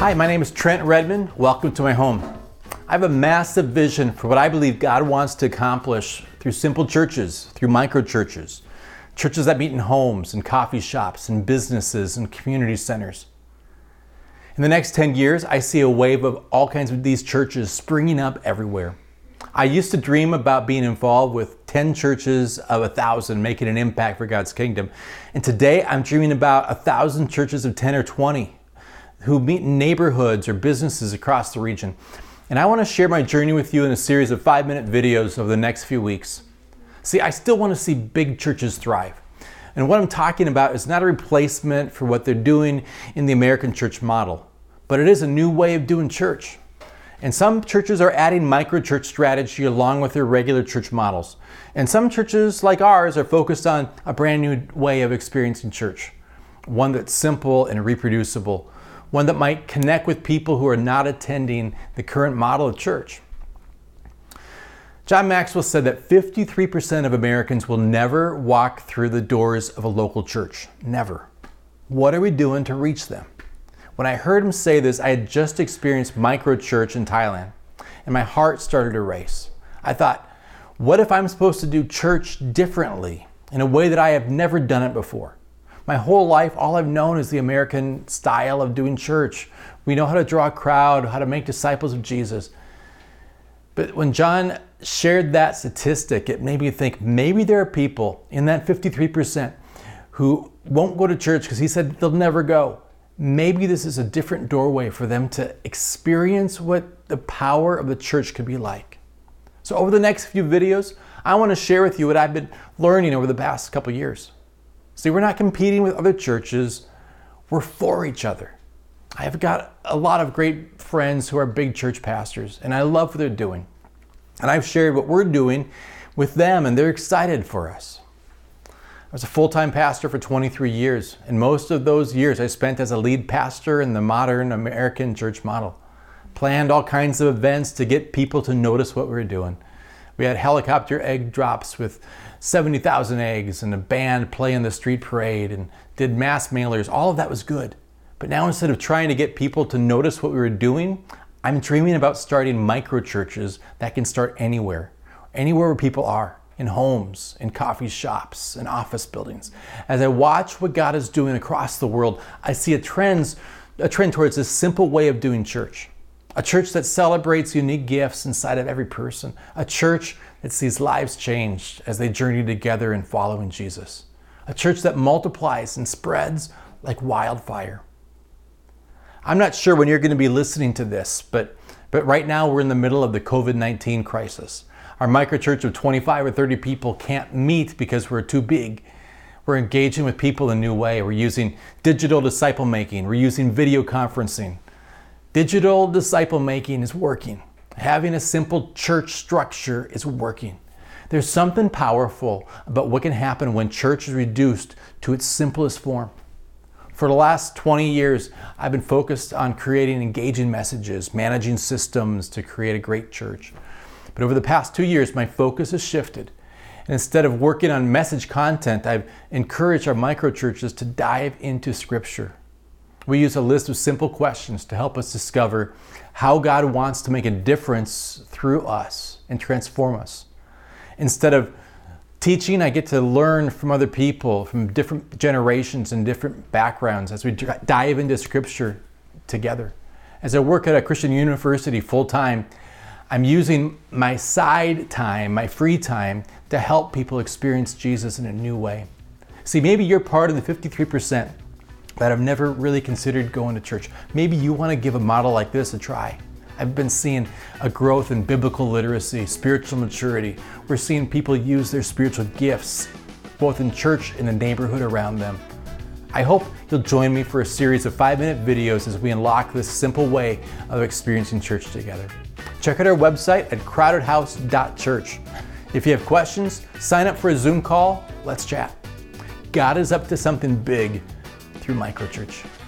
Hi, my name is Trent Redmond. Welcome to my home. I have a massive vision for what I believe God wants to accomplish through simple churches, through micro churches, churches that meet in homes and coffee shops and businesses and community centers. In the next 10 years, I see a wave of all kinds of these churches springing up everywhere. I used to dream about being involved with 10 churches of a thousand making an impact for God's kingdom. And today I'm dreaming about a thousand churches of 10 or 20 who meet in neighborhoods or businesses across the region. And I want to share my journey with you in a series of five minute videos over the next few weeks. See, I still want to see big churches thrive. And what I'm talking about is not a replacement for what they're doing in the American church model, but it is a new way of doing church. And some churches are adding micro church strategy along with their regular church models. And some churches, like ours, are focused on a brand new way of experiencing church, one that's simple and reproducible, one that might connect with people who are not attending the current model of church. John Maxwell said that 53% of Americans will never walk through the doors of a local church. Never. What are we doing to reach them? When I heard him say this, I had just experienced micro church in Thailand, and my heart started to race. I thought, what if I'm supposed to do church differently in a way that I have never done it before? My whole life, all I've known is the American style of doing church. We know how to draw a crowd, how to make disciples of Jesus. But when John shared that statistic, it made me think maybe there are people in that 53% who won't go to church because he said they'll never go maybe this is a different doorway for them to experience what the power of the church could be like. So, over the next few videos, I want to share with you what I've been learning over the past couple years. See, we're not competing with other churches, we're for each other. I've got a lot of great friends who are big church pastors, and I love what they're doing. And I've shared what we're doing with them, and they're excited for us. I was a full time pastor for 23 years, and most of those years I spent as a lead pastor in the modern American church model. Planned all kinds of events to get people to notice what we were doing. We had helicopter egg drops with 70,000 eggs and a band playing the street parade and did mass mailers. All of that was good. But now instead of trying to get people to notice what we were doing, I'm dreaming about starting micro churches that can start anywhere, anywhere where people are in homes, in coffee shops, in office buildings. As I watch what God is doing across the world, I see a trend, a trend towards this simple way of doing church. A church that celebrates unique gifts inside of every person. A church that sees lives changed as they journey together in following Jesus. A church that multiplies and spreads like wildfire. I'm not sure when you're going to be listening to this, but, but right now we're in the middle of the COVID 19 crisis. Our microchurch of 25 or 30 people can't meet because we're too big. We're engaging with people in a new way. We're using digital disciple making. We're using video conferencing. Digital disciple making is working. Having a simple church structure is working. There's something powerful about what can happen when church is reduced to its simplest form. For the last 20 years, I've been focused on creating engaging messages, managing systems to create a great church. But over the past two years, my focus has shifted. And instead of working on message content, I've encouraged our microchurches to dive into Scripture. We use a list of simple questions to help us discover how God wants to make a difference through us and transform us. Instead of teaching, I get to learn from other people from different generations and different backgrounds as we dive into Scripture together. As I work at a Christian university full time, I'm using my side time, my free time, to help people experience Jesus in a new way. See, maybe you're part of the 53% that have never really considered going to church. Maybe you want to give a model like this a try. I've been seeing a growth in biblical literacy, spiritual maturity. We're seeing people use their spiritual gifts, both in church and the neighborhood around them. I hope you'll join me for a series of five minute videos as we unlock this simple way of experiencing church together. Check out our website at crowdedhouse.church. If you have questions, sign up for a Zoom call. Let's chat. God is up to something big through microchurch.